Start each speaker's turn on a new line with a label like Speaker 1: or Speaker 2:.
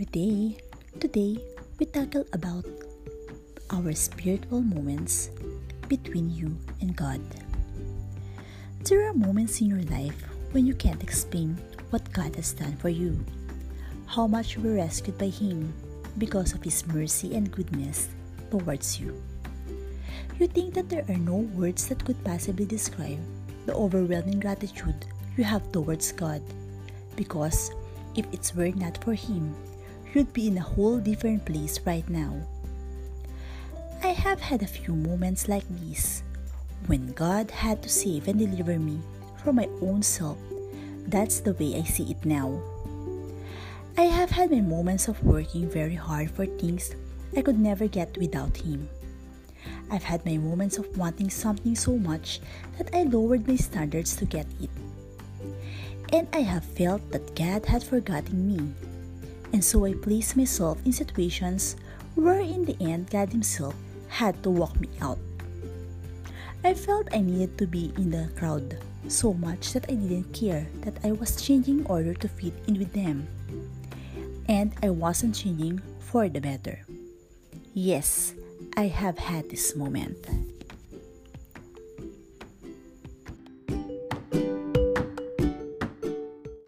Speaker 1: Today, today we tackle about our spiritual moments between you and God. There are moments in your life when you can't explain what God has done for you, how much you were rescued by Him because of His mercy and goodness towards you. You think that there are no words that could possibly describe the overwhelming gratitude you have towards God because if it were not for Him, you'd be in a whole different place right now. I have had a few moments like this when God had to save and deliver me from my own self. That's the way I see it now. I have had my moments of working very hard for things I could never get without Him. I've had my moments of wanting something so much that I lowered my standards to get it. And I have felt that God had forgotten me and so I placed myself in situations where in the end God Himself had to walk me out. I felt I needed to be in the crowd so much that I didn't care that I was changing order to fit in with them. And I wasn't changing for the better. Yes, I have had this moment.